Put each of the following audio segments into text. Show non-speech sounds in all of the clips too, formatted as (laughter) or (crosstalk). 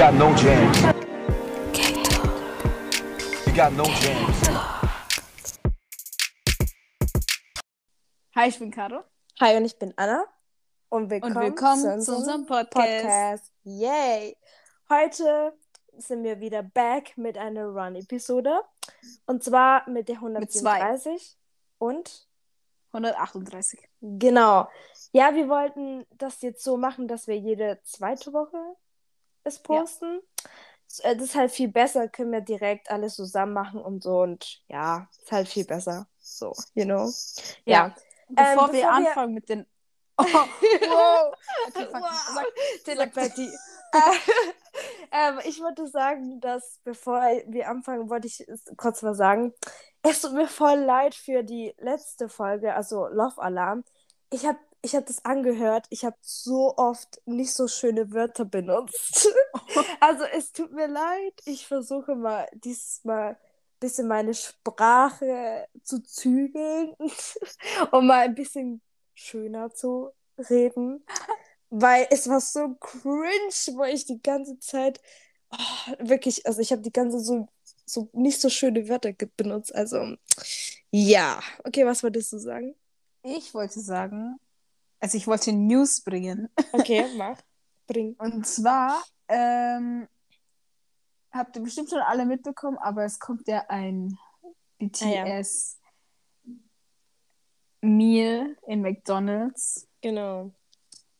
got no jams. You got no jams. Hi, ich bin Caro. Hi, und ich bin Anna. Und willkommen, Und willkommen zu unserem Podcast. Yay! Heute sind wir wieder back mit einer Run-Episode. Und zwar mit der Mit zwei. 137. Und 138. genau. Ja, wir wollten das jetzt so machen, dass wir jede zweite Woche es posten. S- äh, Das ist halt viel besser, können wir direkt alles zusammen machen und so. Und ja, ist halt viel besser. So, you know. Ja. Bevor, Ähm, wir bevor wir- anfangen mit den. (laughs) Oh, wow. Okay, fuck. Wow. Sag, Telepathie. (laughs) äh, ähm, ich wollte sagen, dass bevor wir anfangen, wollte ich kurz mal sagen. Es tut mir voll leid für die letzte Folge, also Love Alarm. Ich habe ich hab das angehört. Ich habe so oft nicht so schöne Wörter benutzt. (laughs) also es tut mir leid. Ich versuche mal dieses Mal ein bisschen meine Sprache zu zügeln (laughs) und mal ein bisschen schöner zu reden. Weil es war so cringe, wo ich die ganze Zeit oh, wirklich, also ich habe die ganze so, so nicht so schöne Wörter benutzt. Also ja. Okay, was wolltest du sagen? Ich wollte sagen, also ich wollte News bringen. Okay, (laughs) mach. Bring. Und zwar, ähm, habt ihr bestimmt schon alle mitbekommen, aber es kommt ja ein BTS Meal in McDonald's. Genau.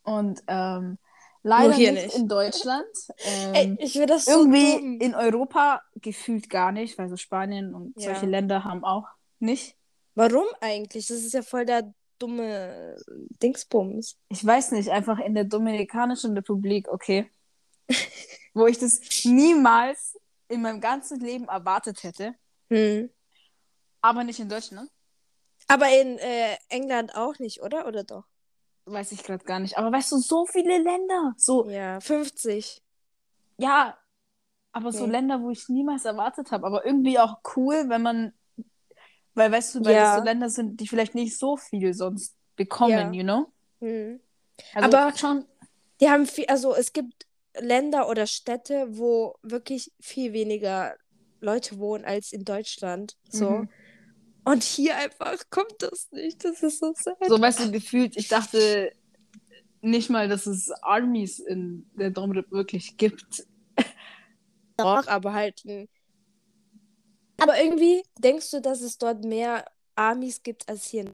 Und ähm, leider hier nicht, nicht. in Deutschland. Ähm, Ey, ich will das so irgendwie in Europa gefühlt gar nicht, weil so Spanien und Ja. solche Länder haben auch nicht. Warum eigentlich? Das ist ja voll der dumme Dingsbums. Ich weiß nicht, einfach in der Dominikanischen Republik, okay. (laughs) Wo ich das niemals in meinem ganzen Leben erwartet hätte. Hm. Aber nicht in Deutschland. Aber in äh, England auch nicht, oder? Oder doch? Weiß ich gerade gar nicht. Aber weißt du, so viele Länder. So, Ja, 50. ja, aber so Okay. Länder, wo ich niemals erwartet habe. Aber irgendwie auch cool, wenn man, weil weißt du, weil Ja. das so Länder sind, die vielleicht nicht so viel sonst bekommen, Ja. you know? Hm. Also Aber- schon, Die haben viel, also es gibt Länder oder Städte, wo wirklich viel weniger Leute wohnen als in Deutschland. So. Mhm. Und hier einfach kommt das nicht. Das ist so sad. so weißt du, gefühlt, ich dachte nicht mal, dass es Armies in der Domrep wirklich gibt. Doch, aber halt. ein- Aber irgendwie denkst du, dass es dort mehr Armies gibt als hier in,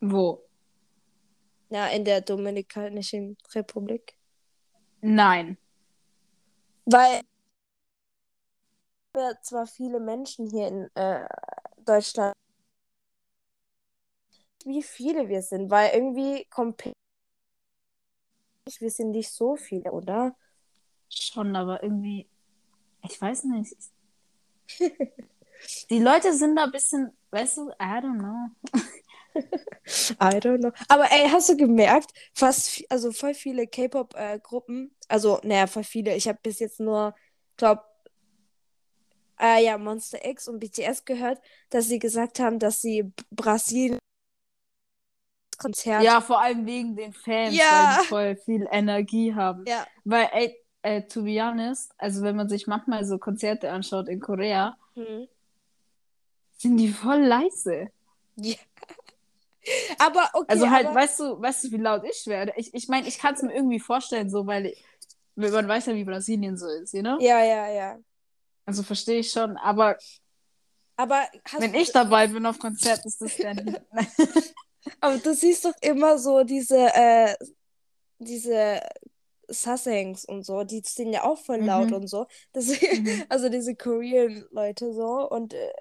Wo? ja, in der Dominikanischen Republik? Nein. Weil wir zwar viele Menschen hier in äh, Deutschland, wie viele wir sind, weil irgendwie wir sind nicht so viele, oder? Schon, aber irgendwie, ich weiß nicht. Die Leute sind da ein bisschen, weißt du, I don't know. (laughs) I don't know. Aber ey, hast du gemerkt, fast, also voll viele K-Pop-Gruppen, also, naja, voll viele, ich habe bis jetzt nur, glaub, äh, ja, Monster X und BTS gehört, dass sie gesagt haben, dass sie Brasilien Konzert. Ja, vor allem wegen den Fans, Ja. weil die voll viel Energie haben. Ja. Weil, ey, äh, to be honest, also wenn man sich manchmal so Konzerte anschaut in Korea, Hm. sind die voll leise. Ja. Aber okay, Also halt, aber, weißt du, weißt du, wie laut ich werde? Ich, ich meine, ich kann es mir irgendwie vorstellen, so, weil ich, man weiß ja, wie Brasilien so ist, you know? ja, ja, ja. Also verstehe ich schon, aber Aber wenn du, ich dabei bin auf Konzert, ist das dann. (laughs) (laughs) aber du siehst doch immer so diese, äh, diese Sasaengs und so, die sind ja auch voll laut Mhm. und so. (laughs) Das, Mhm. Also diese Korean-Leute so und äh,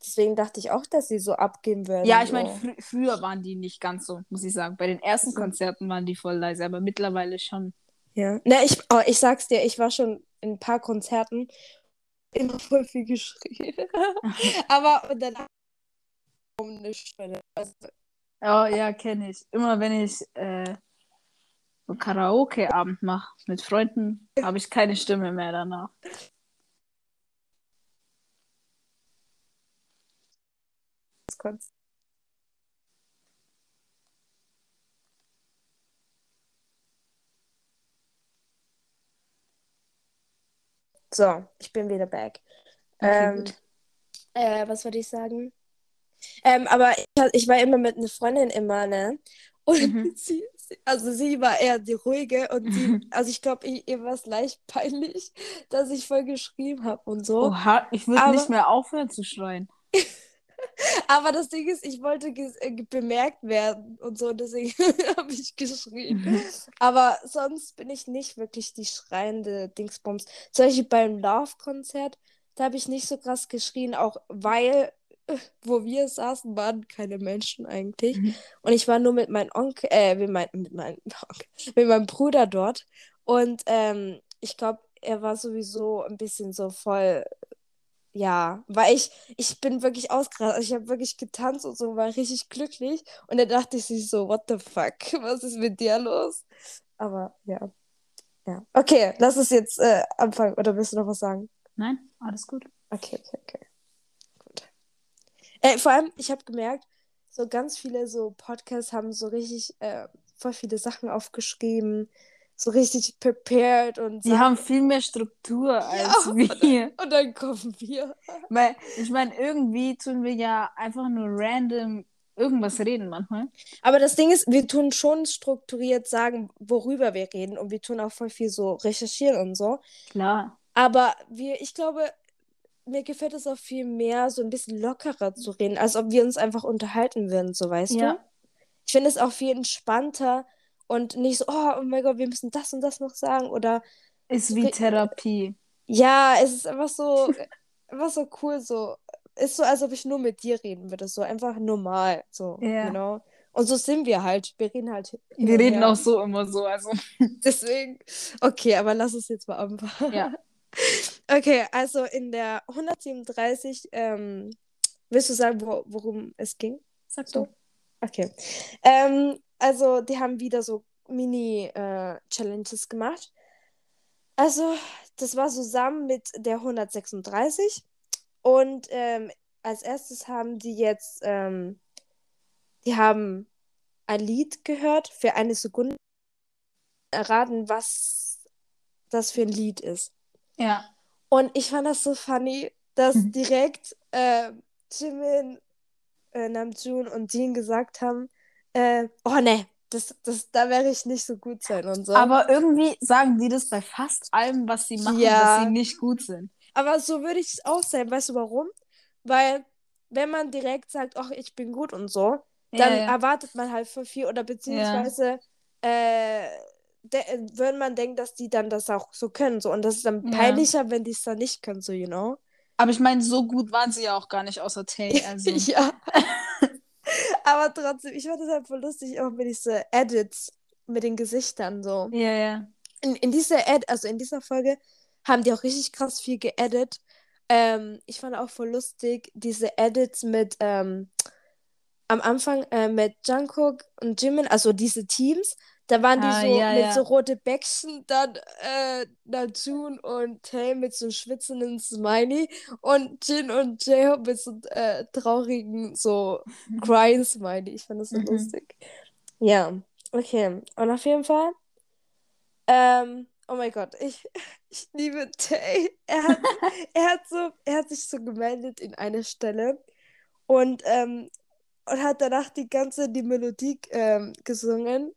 deswegen dachte ich auch, dass sie so abgehen würden. Ja, ich so. meine, fr früher waren die nicht ganz so, muss ich sagen. Bei den ersten. Konzerten waren die voll leise, aber mittlerweile schon. Ja. Na, ich, oh, ich sag's dir, ich war schon in ein paar Konzerten immer voll viel geschrien. (laughs) Aber und dann um eine Stunde. Also, Oh ja, kenne ich. Immer wenn ich äh, so Karaoke-Abend mache mit Freunden, habe ich keine Stimme mehr danach. So, ich bin wieder back. Okay, ähm, äh, was wollte ich sagen? Ähm, aber ich, ich war immer mit einer Freundin immer, ne? Und Mhm. (laughs) sie, also sie war eher die ruhige und sie, also ich glaube, ihr war es leicht (laughs) peinlich, dass ich voll geschrieben habe und so. Oha, ich würde nicht mehr aufhören zu schreien. (laughs) Aber das Ding ist, ich wollte äh, bemerkt werden und so, deswegen (laughs) habe ich geschrien. Aber sonst bin ich nicht wirklich die schreiende Dingsbums. Zum Beispiel beim Love-Konzert, da habe ich nicht so krass geschrien, auch weil, (laughs) wo wir saßen, waren keine Menschen eigentlich. Mhm. Und ich war nur mit meinem Onkel, äh, mit, mein, mit, meinem (laughs) Onkel, mit meinem Bruder dort. Und ähm, ich glaube, er war sowieso ein bisschen so voll, ja, weil ich, ich bin wirklich ausgerastet. Also ich habe wirklich getanzt und so, war richtig glücklich. Und dann dachte ich sich so, what the fuck, (laughs) was ist mit dir los? Aber ja. Ja. Okay, lass es jetzt äh, anfangen. Oder willst du noch was sagen? Nein, alles gut. Okay, okay, okay. Äh, vor allem, ich habe gemerkt, so ganz viele so Podcasts haben so richtig äh, voll viele Sachen aufgeschrieben, so richtig prepared und Sie Sachen- haben viel mehr Struktur als wir. und dann kommen wir. Weil, ich meine, irgendwie tun wir ja einfach nur random irgendwas reden manchmal. Aber das Ding ist, wir tun schon strukturiert sagen, worüber wir reden und wir tun auch voll viel so recherchieren und so. Klar. Aber wir, ich glaube, mir gefällt es auch viel mehr, so ein bisschen lockerer zu reden, als ob wir uns einfach unterhalten würden, so weißt Ja. du? Ich finde es auch viel entspannter und nicht so, oh, oh mein Gott, wir müssen das und das noch sagen. Oder Ist wie Therapie. ja, es ist einfach so, (laughs) einfach so cool, so. Ist so, als ob ich nur mit dir reden würde, so einfach normal, so, Ja. you know? Und so sind wir halt. Wir reden halt. Wir reden her. auch so immer so. Also, (laughs) Deswegen. Okay, aber lass es jetzt mal anfangen. ja. Okay, also in der 137, ähm, willst du sagen, wo, worum es ging? Sagst So. Okay. Ähm, also, die haben wieder so Mini-Challenges gemacht. Also, das war zusammen mit der 136. Und ähm, als erstes haben die jetzt, ähm, die haben ein Lied gehört für eine Sekunde. Erraten, was das für ein Lied ist. Ja. Und ich fand das so funny, dass Mhm. direkt äh, Jimin, äh, Namjoon und Jin gesagt haben, äh, oh ne, das, das, da werde ich nicht so gut sein und so. Aber irgendwie sagen die das bei fast allem, was sie machen, Ja. dass sie nicht gut sind. Aber so würde ich es auch sein. Weißt du warum? Weil, wenn man direkt sagt, ach, ich bin gut und so, dann ja, ja. erwartet man halt voll viel oder beziehungsweise äh, würde man denken, dass die dann das auch so können. So. Und das ist dann Ja. peinlicher, wenn die es dann nicht können, so, you know? Aber ich meine, so gut waren sie ja auch gar nicht außer Tay. (laughs) Also. Ja. (laughs) Aber trotzdem, ich fand das halt voll lustig, auch mit diese Edits mit den Gesichtern so. ja, ja. In, in dieser Ed, also in dieser Folge haben die auch richtig krass viel geedit. Ähm, ich fand auch voll lustig, diese Edits mit ähm, am Anfang äh, mit Jungkook und Jimin, also diese Teams, da waren die Ah, so ja, mit ja. so rote Bäckchen, dann äh, Najun und Tay mit so schwitzenden Smiley und Jin und J-Hope mit so äh, traurigen, so (laughs) crying Smiley. Ich fand das so Mhm. lustig. Ja, okay. Und auf jeden Fall, ähm, oh mein Gott, ich, (laughs) ich liebe Tay. Er hat, (laughs) er hat so, er hat sich so gemeldet in eine Stelle und, ähm, und hat danach die ganze die Melodie ähm, gesungen.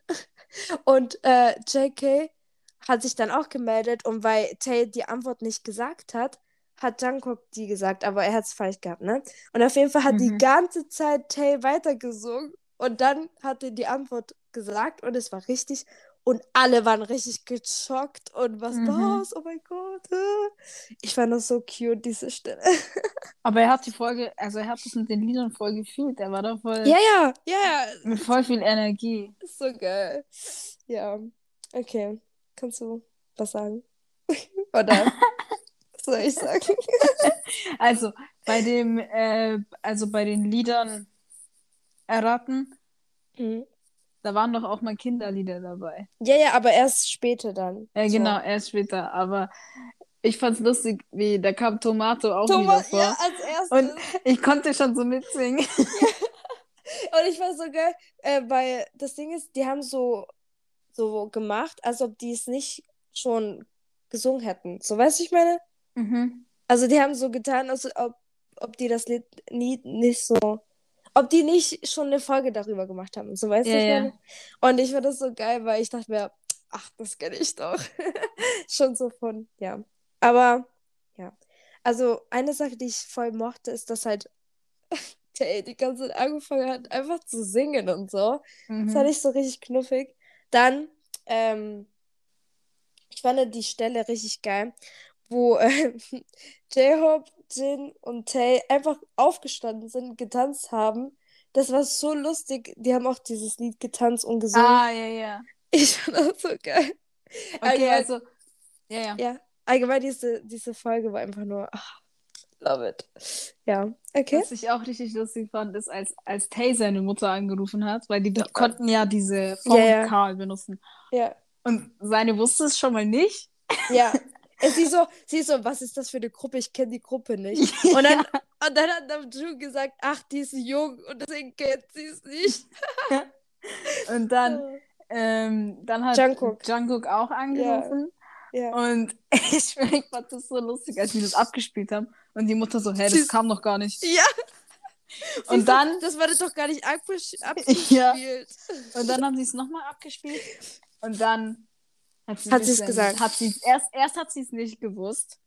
Und äh, JK hat sich dann auch gemeldet und weil Tay die Antwort nicht gesagt hat, hat Jungkook die gesagt, aber er hat es falsch gehabt, ne? Und auf jeden Fall hat die Mhm. ganze Zeit Tay weitergesungen und dann hat er die Antwort gesagt und es war richtig und alle waren richtig geschockt und was Mhm. los? Oh mein Gott. Ich fand das so cute, diese Stelle. (laughs) Aber er hat die Folge, also er hat das mit den Liedern voll gefühlt. Er war da voll Ja, ja, ja, ja. mit voll viel Energie. Ist so geil. Ja. Okay. Kannst du was sagen? (laughs) Oder was soll ich sagen? (laughs) Also bei dem, äh, also bei den Liedern erraten, Mhm. Da waren doch auch mal Kinderlieder dabei. Ja, ja, aber erst später dann. Ja, So. genau, erst später. Aber ich fand's lustig, wie da kam Tomato auch Thomas, wieder vor. ja, als erstes. Und ich konnte schon so mitsingen. (laughs) Und ich war so geil, äh, weil das Ding ist, die haben so, so gemacht, als ob die es nicht schon gesungen hätten. So, weißt du, ich meine? Mhm. Also die haben so getan, als ob, ob die das Lied nie, nicht so, ob die nicht schon eine Folge darüber gemacht haben. So weißt Ja, du, ich ja. Und ich fand das so geil, weil ich dachte mir, ach, das kenne ich doch. (laughs) schon so von, ja. Aber, ja. Also eine Sache, die ich voll mochte, ist, dass halt (laughs) der die ganze Zeit angefangen hat, einfach zu singen und so. Mhm. Das fand ich so richtig knuffig. Dann, ähm, ich fand die Stelle richtig geil, wo (laughs) ähm, J-Hope, Jin und Tay einfach aufgestanden sind, getanzt haben. Das war so lustig. Die haben auch dieses Lied getanzt und gesungen. Ah, ja, ja. Ich fand das so geil. Okay, Allgemein- also. Ja, ja. Ja, allgemein diese, diese Folge war einfach nur, ach, love it. Ja, okay. Was ich auch richtig lustig fand, ist, als, als Tay seine Mutter angerufen hat, weil die Ja. konnten ja diese Ja, ja. Phone Call benutzen. Ja, Und seine wusste es schon mal nicht. ja. (laughs) Und Sie so, sie so, was ist das für eine Gruppe? Ich kenne die Gruppe nicht. Und dann, (laughs) und dann hat Namjoon gesagt, ach, die ist jung und deswegen kennt sie es nicht. (laughs) Und dann, ähm, dann hat Jungkook. Jungkook auch angerufen. Ja. Und ich, (laughs) ich fand das so lustig, als wir das abgespielt haben. Und die Mutter so, hä, das kam noch gar nicht. Ja. Und Sie dann- So, das war doch gar nicht abges Ja. abgespielt. Und dann haben sie es nochmal abgespielt. Und dann hat sie Hat bisschen- gesagt. Hat sie, erst, erst hat sie es nicht gewusst.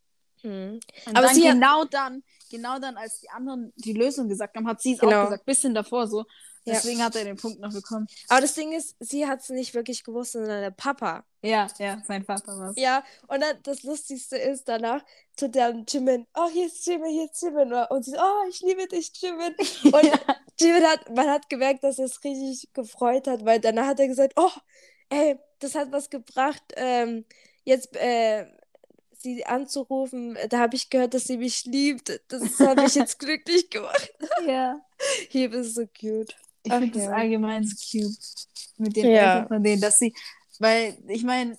Hm. Aber sie hat- genau dann, genau dann, als die anderen die Lösung gesagt haben, hat sie es Genau. auch gesagt. Bisschen davor so. Ja. Deswegen hat er den Punkt noch bekommen. Aber das Ding ist, sie hat es nicht wirklich gewusst, sondern der Papa. Ja, ja, sein Vater war es. Ja, und dann das Lustigste ist, danach tut dann Jimin, oh, hier ist Jimin, hier ist Jimin. Und sie oh, ich liebe dich, Jimin. (laughs) Und Jimin hat, man hat gemerkt, dass er es richtig gefreut hat, weil danach hat er gesagt, oh, ey, das hat was gebracht, ähm, jetzt, äh, sie anzurufen, da habe ich gehört, dass sie mich liebt. Das hat mich jetzt (laughs) glücklich gemacht. ja. Hier ist so cute. Ich finde das ja. allgemein so cute mit den Ja. Eltern von denen, dass sie, weil ich meine,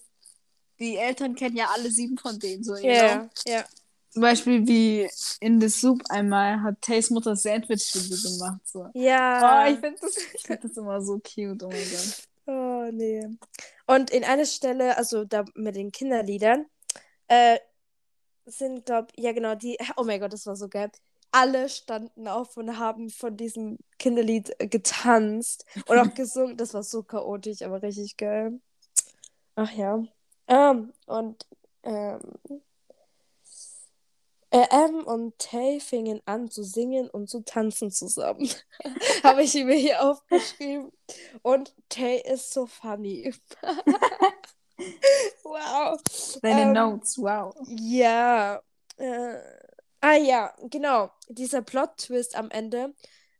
die Eltern kennen ja alle sieben von denen so. you know? Ja, ja. Zum Beispiel wie in The Soup einmal hat Tays Mutter Sandwich für sie gemacht. So. Ja. Oh, ich finde das, ich find (laughs) das immer so cute, oh mein Gott. Oh, nee. Und in einer Stelle, also da mit den Kinderliedern, äh, sind, glaub, ja genau, die, oh mein Gott, das war so geil. Alle standen auf und haben von diesem Kinderlied getanzt und auch (laughs) gesungen. Das war so chaotisch, aber richtig geil. Ach ja. Ähm, und ähm, äh, M und Tay fingen an zu singen und zu tanzen zusammen. (laughs) Habe ich mir hier aufgeschrieben. Und Tay ist so funny. (laughs) wow. Deine Ähm, Notes, wow. Ja. Äh, ah ja, genau. Dieser Plot-Twist am Ende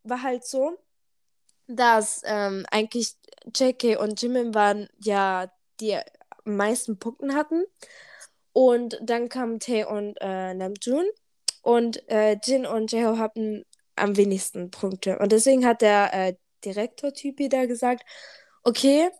war halt so, dass ähm, eigentlich JK und Jimin waren ja die am meisten Punkten hatten. Und dann kamen Tae und äh, Namjoon. Und äh, Jin und Jeho hatten am wenigsten Punkte. Und deswegen hat der äh, Direktor-Typi da gesagt, okay,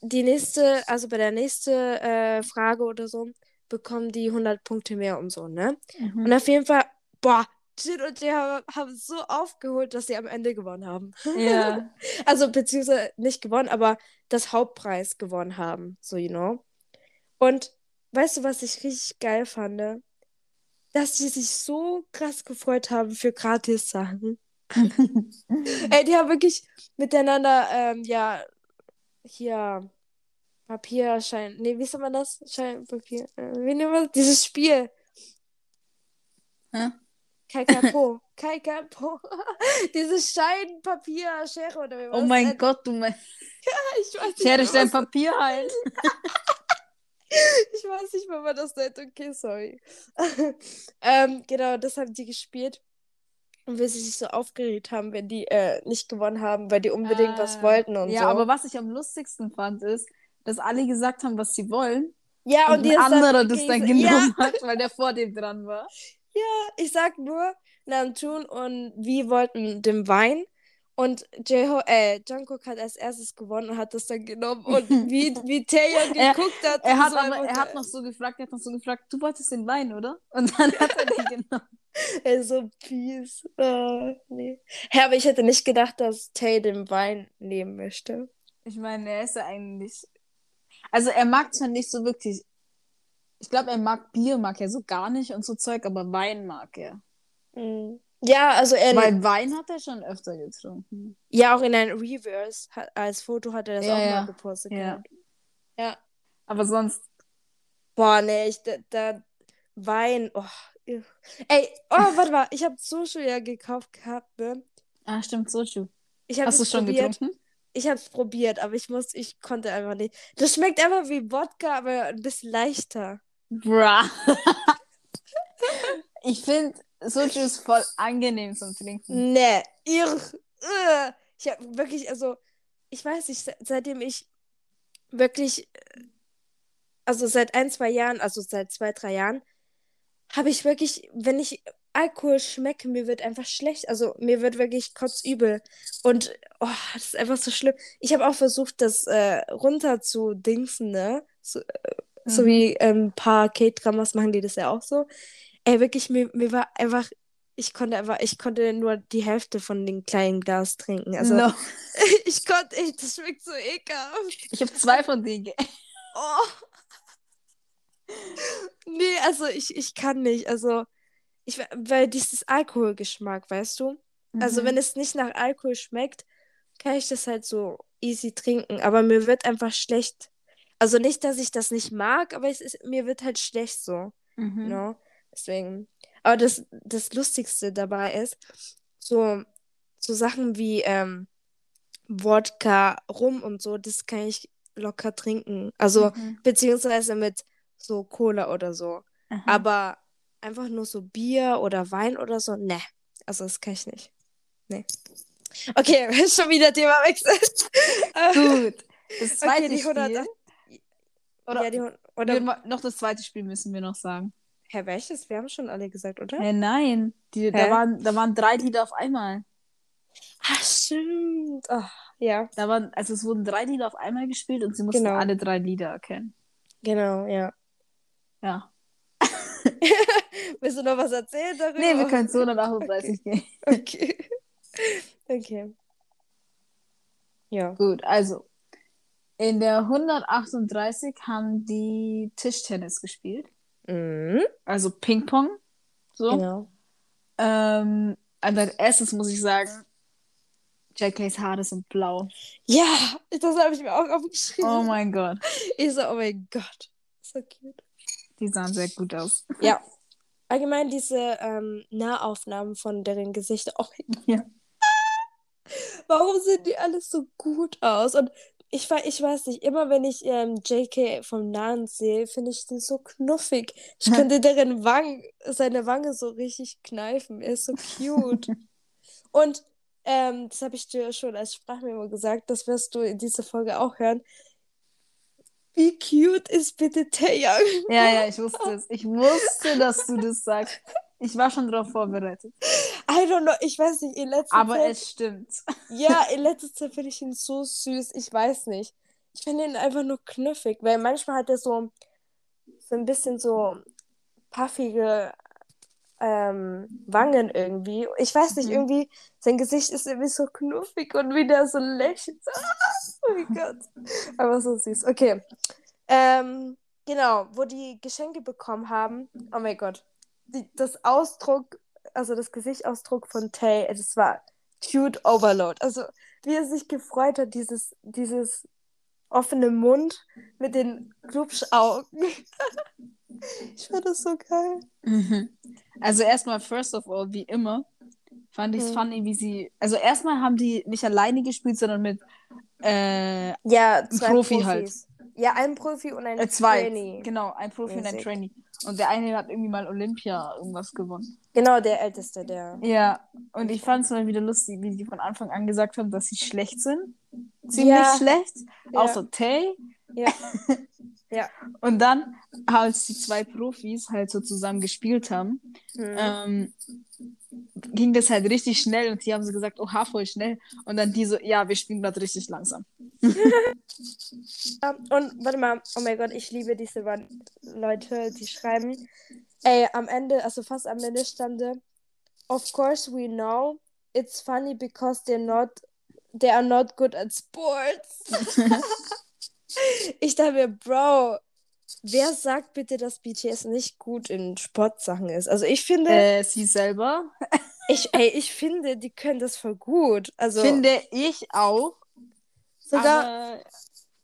die nächste, also bei der nächsten äh, Frage oder so, bekommen die 100 Punkte mehr und so, ne? Mhm. Und auf jeden Fall, boah, Jin und Jeho haben, haben so aufgeholt, dass sie am Ende gewonnen haben. Ja. (laughs) Also, beziehungsweise nicht gewonnen, aber das Hauptpreis gewonnen haben, so, you know. Und weißt du, was ich richtig geil fand? Dass die sich so krass gefreut haben für Gratis-Sachen. (laughs) Ey, die haben wirklich miteinander, ähm, ja, hier, Papier, Schein, nee, wie soll man das? Schein, Papier, äh, wie nennen wir das? Dieses Spiel. Hä? Kaikapo. (laughs) Kaikapo. (laughs) Dieses Schein, Papier, Schere oder wie man Oh mein. Gott, du meinst. Ich weiß nicht, Schere mehr, ist dein was- Papier halt. Ich weiß nicht mehr, was das nennt. Okay, sorry. (laughs) ähm, genau, das haben die gespielt. Und wie sie sich so aufgeregt haben, wenn die äh, nicht gewonnen haben, weil die unbedingt was Ah, wollten und ja, so. aber was ich am lustigsten fand, ist, dass alle gesagt haben, was sie wollen. ja, Und, es dann anderer das dann gekriegt- genommen hat, weil der vor dem dran war. Ja, ich sag nur, Namjoon und Vi wollten den Wein. Und Jeho, äh, Jungkook hat als erstes gewonnen und hat das dann genommen. Und (laughs) wie, wie Taeyeon Er- geguckt hat. Er hat, war aber, er hat noch so gefragt, er hat noch so gefragt, du wolltest den Wein, oder? Und dann hat er den genommen. (laughs) Ey, so peace. Oh, nee. Hä, aber ich hätte nicht gedacht, dass Tay den Wein nehmen möchte. Ich meine, er ist ja eigentlich. Also er mag zwar nicht so wirklich Ich glaube, er mag Bier, mag er so gar nicht und so Zeug, aber Wein mag er. Mhm. Ja, also er. Weil Wein hat er schon öfter getrunken. Ja, auch in einem Reverse hat, als Foto hat er das Ja, auch ja. mal gepostet. Ja. gehabt. Ja. Aber sonst, Boah, nee, ich, da, da Wein. Oh. Ey, oh, (laughs) warte mal, ich habe Sushi ja gekauft gehabt, ne? ah, stimmt, Soju. Hast du es schon probiert. getrunken? Ich habe es probiert, aber ich muss, ich konnte einfach nicht. Das schmeckt einfach wie Wodka, aber ein bisschen leichter. Bra. (laughs) ich finde, Soju ist voll angenehm zum Trinken. Nee, irr. Ich habe wirklich, also, ich weiß nicht, se- seitdem ich wirklich, äh, also seit ein, zwei Jahren, also seit zwei, drei Jahren, habe ich wirklich, wenn ich Alkohol schmecke, mir wird einfach schlecht. Also mir wird wirklich kotzübel. Und oh, das ist einfach so schlimm. Ich habe auch versucht, das äh, runter zu dingsen, ne? So, äh, so Mhm. wie ähm, ein paar K-Dramas machen die das ja auch so. Ey, wirklich, mir, mir war einfach, ich konnte einfach, ich konnte nur die Hälfte von dem kleinen Glas trinken. Also No. (laughs) ich konnte, ey, das schmeckt so ekelhaft. Ich habe zwei von denen. (laughs) Oh. Nee, also ich, ich kann nicht. Also, ich, weil dieses Alkoholgeschmack, weißt du? Also, Mhm. wenn es nicht nach Alkohol schmeckt, kann ich das halt so easy trinken. Aber mir wird einfach schlecht. Also nicht, dass ich das nicht mag, aber es ist, mir wird halt schlecht so. Mhm. Ne? Deswegen. Aber das, das Lustigste dabei ist, so, so Sachen wie ähm, Wodka, Rum und so, das kann ich locker trinken. Also, Mhm. beziehungsweise mit so Cola oder so. Aha. Aber einfach nur so Bier oder Wein oder so, ne. Also, das kann ich nicht. Nee. Okay, (laughs) schon wieder Thema wechseln. Gut. (laughs) Das zweite okay, die 100. Spiel. Oder, ja, die, oder, noch das zweite Spiel müssen wir noch sagen. Hä, welches? Wir haben schon alle gesagt, oder? Hä, nein. Die, Hä? da, waren, da waren drei Lieder auf einmal. Ah, stimmt. Ach, ja, Da waren, also es wurden drei Lieder auf einmal gespielt und sie mussten Genau. alle drei Lieder erkennen. genau, ja. Ja. (laughs) Willst du noch was erzählen darüber? Nee, wir können so nach 38 gehen. Okay. Okay. Ja. Gut, also. In der 138 haben die Tischtennis gespielt. Mhm. Also Ping-Pong. So. Genau. Ähm, also als erstes muss ich sagen, JKs Haare sind blau. Ja, das habe ich mir auch aufgeschrieben. Oh mein Gott. Ich so, oh mein Gott. So cute. Die sahen sehr gut aus. Ja. Allgemein diese ähm, Nahaufnahmen von deren Gesichter. Oh mein Gott. Ja. Warum sehen die alles so gut aus? Und ich, ich weiß nicht, immer wenn ich ähm, JK vom Nahen sehe, finde ich den so knuffig. Ich könnte deren Wangen, seine Wange so richtig kneifen. Er ist so cute. (laughs) Und ähm, das habe ich dir schon als Sprachmemo gesagt, das wirst du in dieser Folge auch hören. Wie cute ist bitte Taeyang? Ja, ja, ich wusste es. Ich wusste, dass du das sagst. (laughs) Ich war schon darauf vorbereitet. I don't know, ich weiß nicht, in letzter Aber Zeit. es stimmt. (laughs) Ja, (laughs) in letzter Zeit finde ich ihn so süß. Ich weiß nicht. Ich finde ihn einfach nur knuffig, weil manchmal hat er so, so ein bisschen so puffige ähm, Wangen irgendwie. Ich weiß nicht, Mhm. irgendwie, sein Gesicht ist irgendwie so knuffig und wie der so lächelt. (laughs) Oh mein Gott. Aber so süß. Okay. Ähm, genau, wo die Geschenke bekommen haben. Oh mein Gott. Die, das Ausdruck, also das Gesichtsausdruck von Tay, das war cute Overload. Also, wie er sich gefreut hat, dieses, dieses offene Mund mit den Glubschaugen. (laughs) ich fand das so geil. Mhm. Also erstmal, first of all, wie immer, fand ich es Mhm. funny, wie sie. Also erstmal haben die nicht alleine gespielt, sondern mit äh, Ja, Profi Profis. halt. Ja, ein Profi und ein äh, zwei. Trainee. Genau, ein Profi und ein Mäßig. Trainee. Und der eine hat irgendwie mal Olympia irgendwas gewonnen. Genau, der Älteste, der. Ja, und ich fand es mal wieder lustig, wie die von Anfang an gesagt haben, dass sie schlecht sind. Ziemlich Ja. schlecht. Ja. Außer Tay. Ja. (laughs) Ja. Und dann, als die zwei Profis halt so zusammen gespielt haben, Hm. ähm, ging das halt richtig schnell und die haben so gesagt, oha, voll schnell. Und dann die so, ja, wir spielen gerade richtig langsam. Ja, (laughs) Und warte mal, oh mein Gott, ich liebe diese Leute, die schreiben. Ey, am Ende, also fast am Ende stand, of course we know, it's funny because they're not, they are not good at sports. (laughs) ich dachte mir, Bro, wer sagt bitte, dass BTS nicht gut in Sportsachen ist? Also ich finde, Äh, sie selber. ich, ey, ich finde, die können das voll gut. Also Finde ich auch. Sogar, aber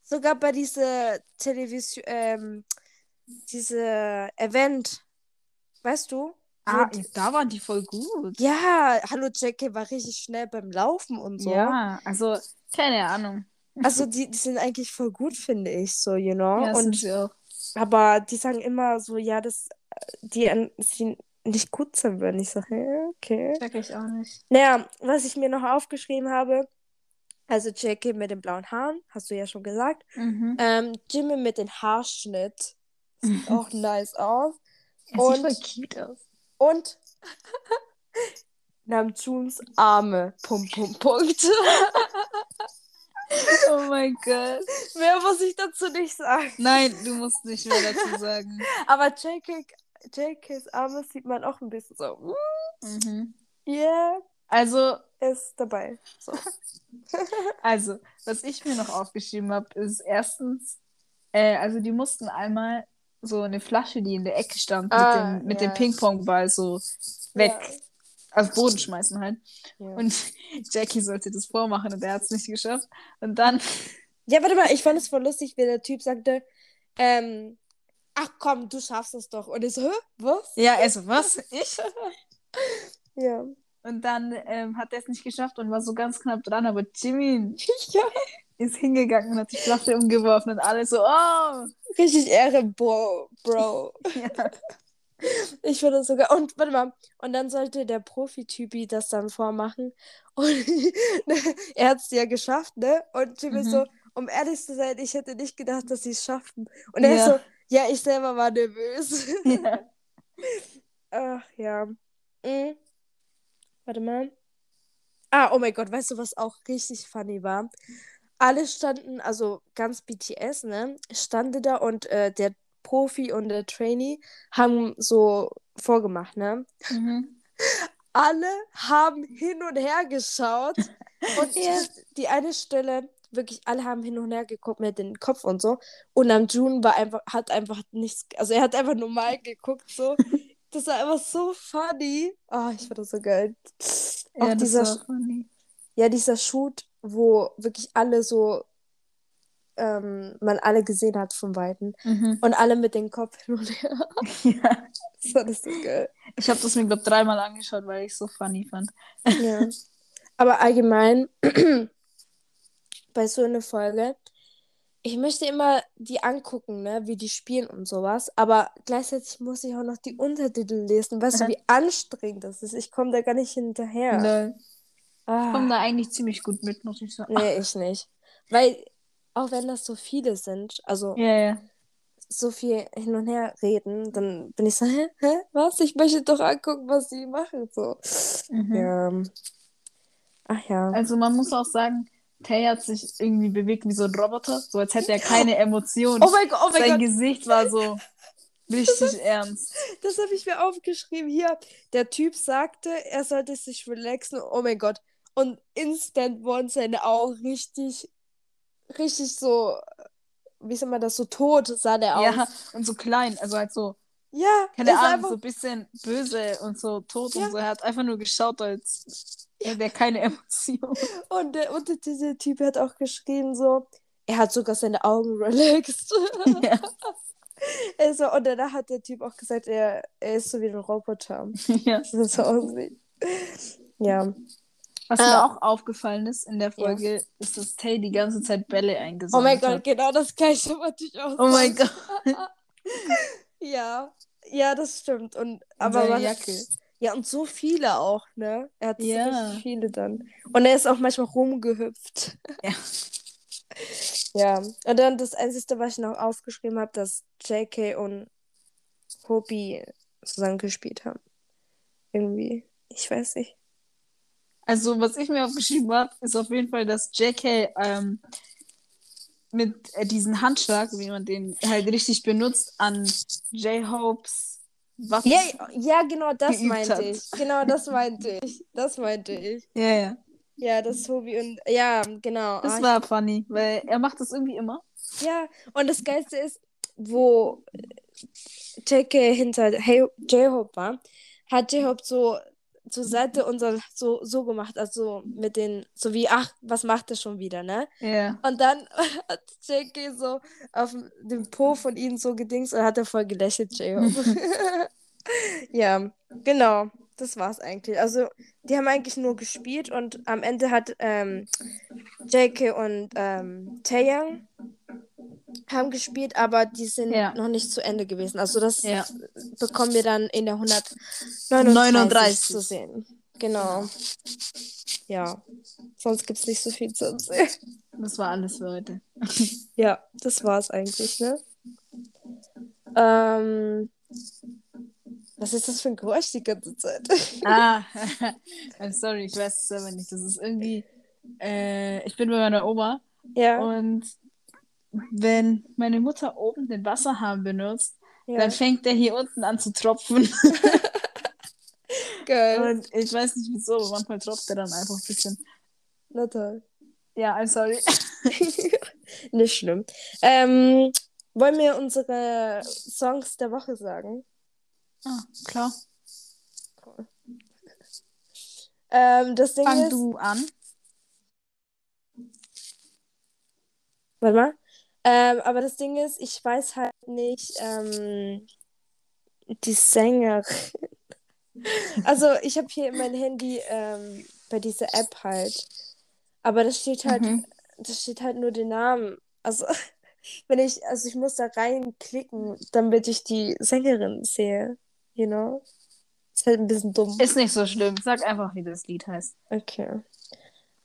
sogar bei dieser Television, ähm, diese Event, weißt du? ah, Wo- da waren die voll gut. ja, hallo Jackie war richtig schnell beim Laufen und so. Ja, also keine Ahnung. Also die, die sind eigentlich voll gut, finde ich, so, you know. Ja, sind und sie auch. aber die sagen immer so, ja, dass die an sie nicht gut sind würden. Ich sage, ja, okay. Check ich auch nicht. Naja, was ich mir noch aufgeschrieben habe, also Jackie mit den blauen Haaren, hast du ja schon gesagt. Mhm. Ähm, Jimmy mit dem Haarschnitt. Sieht auch (laughs) nice aus. Und- sieht voll cute aus. Und (laughs) Namjoons Arme. Punkt, Punkt, Punkt. (laughs) Oh mein Gott. Mehr muss ich dazu nicht sagen. Nein, du musst nicht mehr dazu sagen. Aber JK, JKs Arme sieht man auch ein bisschen so. Mhm. Yeah, Also, ist dabei. So. (laughs) also, was ich mir noch aufgeschrieben habe, ist erstens, äh, also die mussten einmal so eine Flasche, die in der Ecke stand, Ah, mit dem, ja. dem Ping-Pong-Ball so weg auf den Boden schmeißen halt. Ja. Und (laughs) Jackie sollte das vormachen und er hat es nicht geschafft. Und dann, (laughs) ja, warte mal, ich fand es voll lustig, wie der Typ sagte, ähm, ach komm, du schaffst es doch. Und ich so, hä, was? ja, also was? Ich? Ja. Und dann ähm, hat er es nicht geschafft und war so ganz knapp dran, aber Jimmy (laughs) ist hingegangen und hat die Flasche umgeworfen und alle so, oh! Richtig Ehre, Bro. Bro. (laughs) Ja. Ich finde das sogar. Und warte mal. Und dann sollte der Profi-Typi das dann vormachen. (laughs) Und er hat es ja geschafft, ne? Und Jimmy Mhm. so, um ehrlich zu sein, ich hätte nicht gedacht, dass sie es schaffen. Und er Ja. so, ja, ich selber war nervös. ja. Ach ja. Mhm. Warte mal. Ah, oh mein Gott, weißt du, was auch richtig funny war? Alle standen, also ganz BTS, ne, standen da und äh, der Profi und der Trainee haben so vorgemacht, ne? Mhm. (laughs) Alle haben hin und her geschaut (laughs) und Ja. die eine Stelle, wirklich alle haben hin und her geguckt mit dem Kopf und so und am June war einfach, hat einfach nichts, also er hat einfach normal geguckt, so. (laughs) Das war einfach so funny. Ah, ich fand das so geil. Ja, Auch das dieser, funny. ja, dieser Shoot, wo wirklich alle so, ähm, man alle gesehen hat von Weitem. Mhm. Und alle mit dem Kopf hin und her. Ja. (laughs) (laughs) Das war das so geil. Ich habe das mir, glaube dreimal angeschaut, weil ich es so funny fand. Ja. Aber allgemein, (clears throat) bei so einer Folge, ich möchte immer die angucken, ne, wie die spielen und sowas. Aber gleichzeitig muss ich auch noch die Untertitel lesen. Weißt du, (laughs) wie anstrengend das ist? Ich komme da gar nicht hinterher. Lol. Ich komme Ah, da eigentlich ziemlich gut mit, muss ich sagen. nee, ich nicht. Weil, auch wenn das so viele sind, also Ja, ja. so viel hin und her reden, dann bin ich so, (laughs) hä, hä, was? Ich möchte doch angucken, was sie machen. So. Mhm. Ja. Ach ja. Also man muss auch sagen, Tay hat sich irgendwie bewegt wie so ein Roboter, so als hätte er keine Emotionen. Oh mein Gott, oh mein Sein Gott. Gesicht war so richtig (laughs) ernst. Das habe ich mir aufgeschrieben. Hier, der Typ sagte, er sollte sich relaxen. Oh mein Gott. Und instant wurden seine Augen richtig, richtig so, wie soll man das, so tot sah der aus. Ja, und so klein, also halt so, ja keine Ahnung, einfach- so ein bisschen böse und so tot Ja. und so. Er hat einfach nur geschaut, als er keine (laughs) Emotionen. Und, und dieser Typ hat auch geschrieben, so, er hat sogar seine Augen (laughs) relaxed. ja. also, und danach hat der Typ auch gesagt, er, er ist so wie ein Roboter. (laughs) ja. Das ist so aussieht. Ja. Was Ah. mir auch aufgefallen ist in der Folge, ist, dass Tay die ganze Zeit Bälle Oh eingesammelt mein Gott, hat. genau das gleiche wollte ich auch Oh mein. Gott. Ja, ja, das stimmt. Und Aber man, Jacke. Ja, und so viele auch, ne? Er hat so Ja. richtig viele dann. Und er ist auch manchmal rumgehüpft. Ja. (laughs) Ja. Und dann das Einzige, was ich noch aufgeschrieben habe, dass JK und Hopi zusammen gespielt haben. Irgendwie. Ich weiß nicht. Also, was ich mir aufgeschrieben habe, ist auf jeden Fall, dass JK ähm, mit äh, diesem Handschlag, wie man den halt richtig benutzt, an J-Hopes was? Ja, ja, genau das meinte hat. ich. Genau das meinte ich. Das meinte ich. ja, ja. Ja, das Hobi und. Ja, genau. Das Ah, war funny, weil er macht das irgendwie immer. Ja, und das Geilste ist, wo JK hinter Hey- J-Hope war, hat J-Hope so zur Seite und so, so, so gemacht, also mit den, so wie, ach, was macht er schon wieder, ne? Ja. Und dann (laughs) hat JK so auf dem Po von ihnen so gedingst und hat er voll gelächelt, J-Hope. (laughs) ja, genau. Das war's eigentlich. Also, die haben eigentlich nur gespielt und am Ende hat ähm, JK und ähm, Taeyang haben gespielt, aber die sind Ja. noch nicht zu Ende gewesen. Also, das Ja. bekommen wir dann in der 139 39. zu sehen. Genau. Ja, sonst gibt's nicht so viel zu erzählen. Das war alles für heute. (laughs) Ja, das war's eigentlich, ne? Ähm, was ist das für ein Geräusch die ganze Zeit? (laughs) Ah, (laughs) I'm sorry, ich weiß es selber nicht. Das ist irgendwie. Äh, ich bin bei meiner Oma ja, und wenn meine Mutter oben den Wasserhahn benutzt, ja. dann fängt der hier unten an zu tropfen. (laughs) Geil. Und ich weiß nicht wieso, aber manchmal tropft der dann einfach ein bisschen. Na toll. Ja, I'm sorry. (laughs) Nicht schlimm. Ähm, wollen wir unsere Songs der Woche sagen? Ah, klar. Ähm, das Ding Fang ist. du an. Warte mal. Ähm, aber das Ding ist, ich weiß halt nicht ähm, die Sängerin. (laughs) Also ich habe hier in mein Handy ähm, bei dieser App halt. Aber das steht halt, Mhm. das steht halt nur den Namen. Also (laughs) wenn ich, also ich muss da reinklicken, damit ich die Sängerin sehe. You know? Ist halt ein bisschen dumm. Ist nicht so schlimm. Sag einfach, wie das Lied heißt. Okay.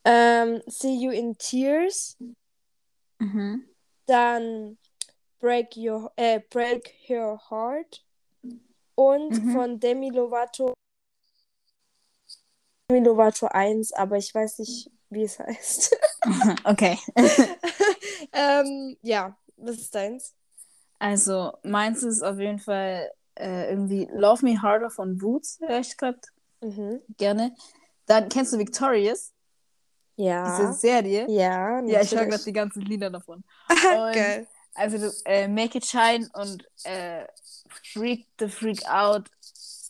Ähm, See You in Tears. Mhm. Dann Break Your, äh, Break Your Heart und Mhm. von Demi Lovato Demi Lovato 1, aber ich weiß nicht, wie es heißt. (laughs) Okay. (laughs) ähm, ja, was ist deins? Also, meins ist auf jeden Fall äh, irgendwie Love Me Harder von Boots, höre ich gerade Mhm. gerne. Dann kennst du Victorious, diese Ja. Serie. Ja, Ja, ich höre gerade die ganzen Lieder davon. (laughs) Geil. Also, äh, Make It Shine und äh, Freak the Freak Out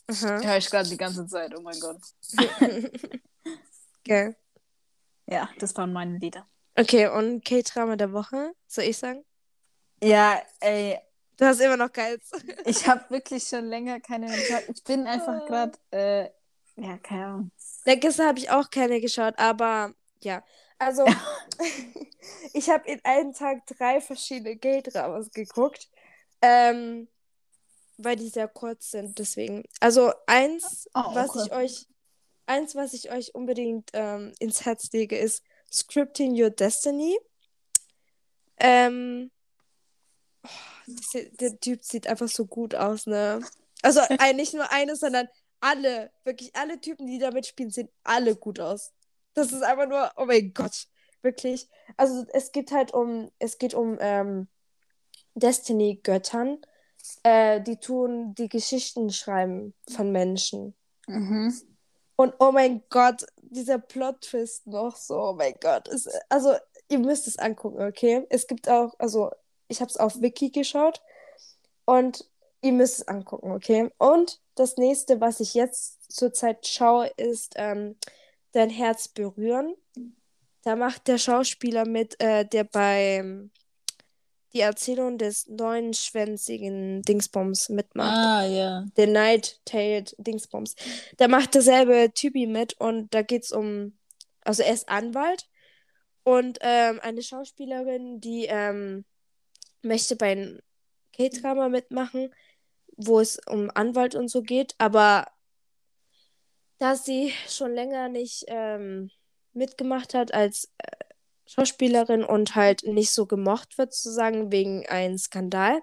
Aha. höre ich gerade die ganze Zeit. Oh mein Gott. (laughs) Geil. Ja, das waren meine Lieder. Okay, und K-Drama der Woche, soll ich sagen? Ja, ey, Du hast immer noch keins. (laughs) ich habe wirklich schon länger keine. Ich bin einfach gerade, äh, ja, keine Ahnung. Ja, gestern habe ich auch keine geschaut, aber ja. Also, (laughs) (laughs) ich habe in einem Tag drei verschiedene Gay-Dramas geguckt, ähm, weil die sehr kurz sind, deswegen. Also, eins, Oh, was okay. ich euch, eins, was ich euch unbedingt ähm, ins Herz lege, ist Scripting Your Destiny. Ähm, oh, der Typ sieht einfach so gut aus, ne? Also, (laughs) nicht nur eine, sondern alle, wirklich alle Typen, die da mitspielen, sehen alle gut aus. Das ist einfach nur, oh mein Gott, wirklich. Also es geht halt um, es geht um ähm, Destiny-Göttern, äh, die tun die Geschichten schreiben von Menschen. Mhm. Und oh mein Gott, dieser Plot-Twist noch so, oh mein Gott. Es, also, ihr müsst es angucken, okay? Es gibt auch, also, ich habe es auf Wiki geschaut und ihr müsst es angucken, okay? Und das nächste, was ich jetzt zurzeit schaue, ist ähm, Dein Herz berühren. Da macht der Schauspieler mit, äh, der bei Die Erzählung des neunschwänzigen Dingsbums mitmacht Ah, ja. der Night-Tailed Dingsbums. Da macht derselbe Typi mit und da geht's um, also er ist Anwalt und ähm, eine Schauspielerin, die ähm, möchte bei einem K-Drama mitmachen, wo es um Anwalt und so geht, aber da sie schon länger nicht ähm, mitgemacht hat als äh, Schauspielerin und halt nicht so gemocht wird, sozusagen, wegen einem Skandal,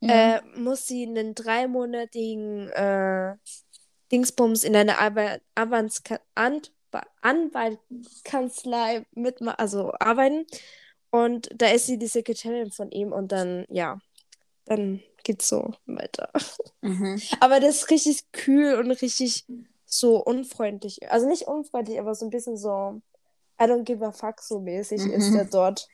ja. äh, muss sie einen dreimonatigen äh, Dingsbums in einer Anwaltskanzlei mitmachen, also arbeiten. Und da ist sie die Sekretärin von ihm und dann, ja, dann geht's so weiter. mhm. (laughs) Aber das ist richtig kühl und richtig so unfreundlich. Also nicht unfreundlich, aber so ein bisschen so I don't give a fuck so mäßig Mhm. ist er dort.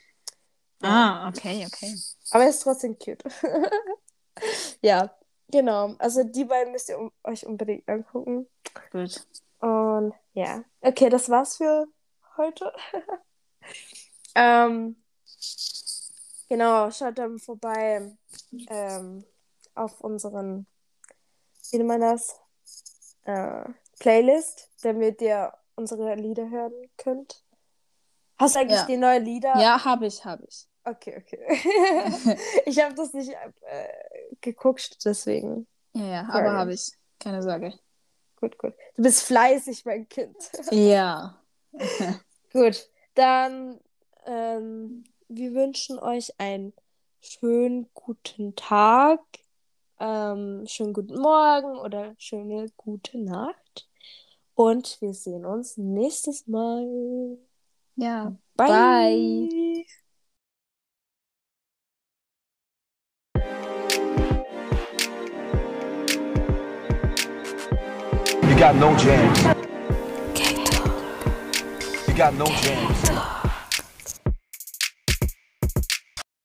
Ah, okay, okay. Aber er ist trotzdem cute. (laughs) ja, genau. Also die beiden müsst ihr um, euch unbedingt angucken. Gut. Und ja, okay, das war's für heute. (laughs) ähm, genau, schaut dann vorbei ähm, auf unseren, wie nennt man das? Äh, Playlist, damit ihr unsere Lieder hören könnt. Hast du eigentlich Ja. die neuen Lieder? Ja, habe ich, habe ich. Okay, okay. (laughs) ich habe das nicht äh, geguckt, deswegen. Ja, ja, aber habe ich. Keine Sorge. Gut, gut. Du bist fleißig, mein Kind. (laughs) Ja. (laughs) gut, dann ähm, wir wünschen euch einen schönen guten Tag, ähm, schönen guten Morgen oder schöne gute Nacht. Und wir sehen uns nächstes Mal. Ja. Bye. Bye. You got no jams. You got no jams.